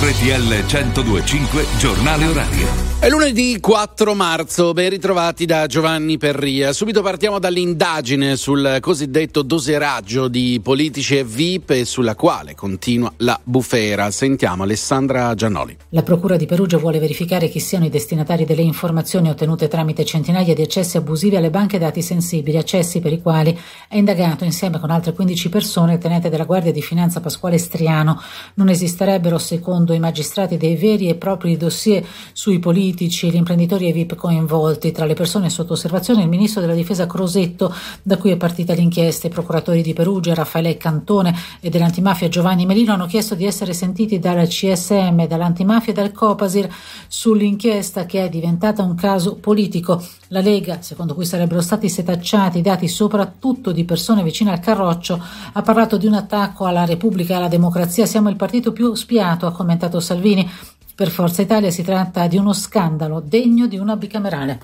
RTL 1025 Giornale Orario. È lunedì 4 marzo, ben ritrovati da Giovanni Perria. Subito partiamo dall'indagine sul cosiddetto doseraggio di politici e VIP sulla quale continua la bufera. Sentiamo Alessandra Giannoli. La Procura di Perugia vuole verificare chi siano i destinatari delle informazioni ottenute tramite centinaia di accessi abusivi alle banche dati sensibili, accessi per i quali è indagato insieme con altre 15 persone il tenente della Guardia di Finanza Pasquale Striano. Non esisterebbero, secondo i magistrati, dei veri e propri dossier sui politici politici, gli imprenditori e i VIP coinvolti. Tra le persone sotto osservazione il ministro della difesa Crosetto, da cui è partita l'inchiesta. I procuratori di Perugia, Raffaele Cantone e dell'antimafia Giovanni Melino hanno chiesto di essere sentiti dal CSM, dall'antimafia e dal Copasir sull'inchiesta che è diventata un caso politico. La Lega, secondo cui sarebbero stati setacciati dati soprattutto di persone vicine al Carroccio, ha parlato di un attacco alla Repubblica e alla democrazia. Siamo il partito più spiato, ha commentato Salvini. Per Forza Italia si tratta di uno scandalo degno di una bicamerale.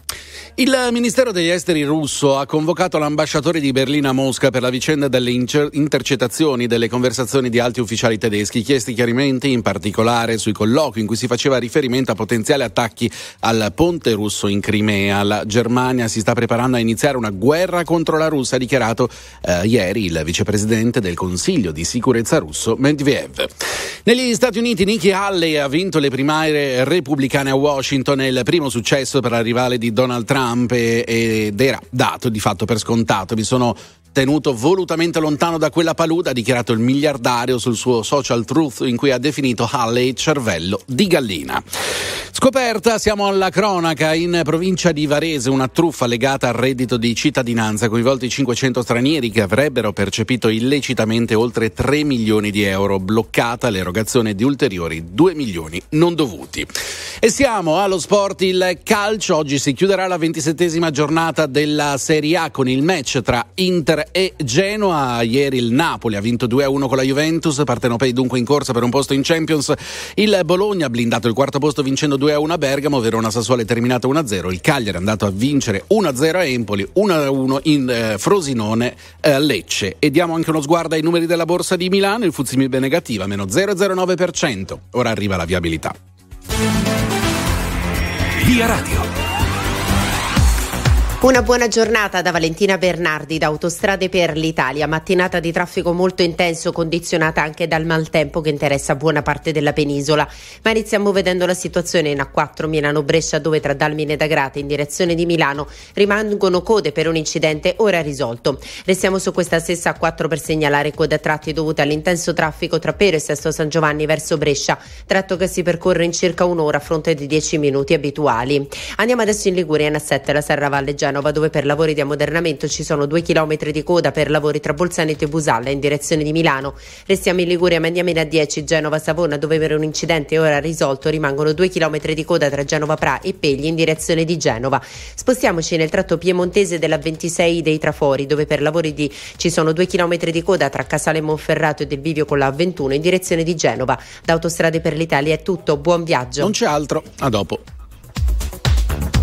Il Ministero degli Esteri russo ha convocato l'ambasciatore di Berlino a Mosca per la vicenda delle inter- intercettazioni delle conversazioni di alti ufficiali tedeschi, chiesti chiarimenti in particolare sui colloqui in cui si faceva riferimento a potenziali attacchi al ponte russo in Crimea. La Germania si sta preparando a iniziare una guerra contro la Russia, ha dichiarato eh, ieri il vicepresidente del Consiglio di sicurezza russo Medvedev. Negli Stati Uniti Nikki Haley ha vinto le primarie repubblicane a Washington, è il primo successo per la rivale di Donald Trump ed era dato di fatto per scontato. Mi sono tenuto volutamente lontano da quella palude, ha dichiarato il miliardario sul suo social truth in cui ha definito Halley cervello di gallina. Scoperta, siamo alla cronaca, in provincia di Varese una truffa legata al reddito di cittadinanza, coinvolti 500 stranieri che avrebbero percepito illecitamente oltre 3 milioni di euro, bloccata l'erogazione di ulteriori 2 milioni non dovuti. E siamo allo sport il calcio, oggi si chiuderà la ventisettesima giornata della Serie A con il match tra Inter e Genoa, ieri il Napoli ha vinto 2-1 con la Juventus, partenopei dunque in corsa per un posto in Champions, il Bologna ha blindato il quarto posto vincendo 2-1 a Bergamo, Verona Sassuolo è terminato 1-0, il Cagliari è andato a vincere 1-0 a Empoli, 1-1 in eh, Frosinone eh, Lecce e diamo anche uno sguardo ai numeri della borsa di Milano, il Fuzimib è negativa, meno 0,09%, ora arriva la viabilità. Via Radio. Una buona giornata da Valentina Bernardi da Autostrade per l'Italia. Mattinata di traffico molto intenso, condizionata anche dal maltempo che interessa buona parte della penisola. Ma iniziamo vedendo la situazione in A4 Milano-Brescia, dove tra Dalmine e Dagrate in direzione di Milano rimangono code per un incidente ora risolto. Restiamo su questa stessa A4 per segnalare code a tratti dovute all'intenso traffico tra Pero e Sesto San Giovanni verso Brescia, tratto che si percorre in circa un'ora a fronte di 10 minuti abituali. Andiamo adesso in Liguria, in A7, la Serra Valle Genova dove per lavori di ammodernamento ci sono due chilometri di coda per lavori tra Bolzaneto e Busalla in direzione di Milano. Restiamo in Liguria, ma andiamo in A10, Genova Savona, dove per un incidente ora risolto rimangono due chilometri di coda tra Genova Pra e Pegli in direzione di Genova. Spostiamoci nel tratto piemontese della 26 dei Trafori, dove per lavori di ci sono due chilometri di coda tra Casale Monferrato e del Bivio con la 21 in direzione di Genova. Da Autostrade per l'Italia è tutto, buon viaggio. Non c'è altro, a dopo.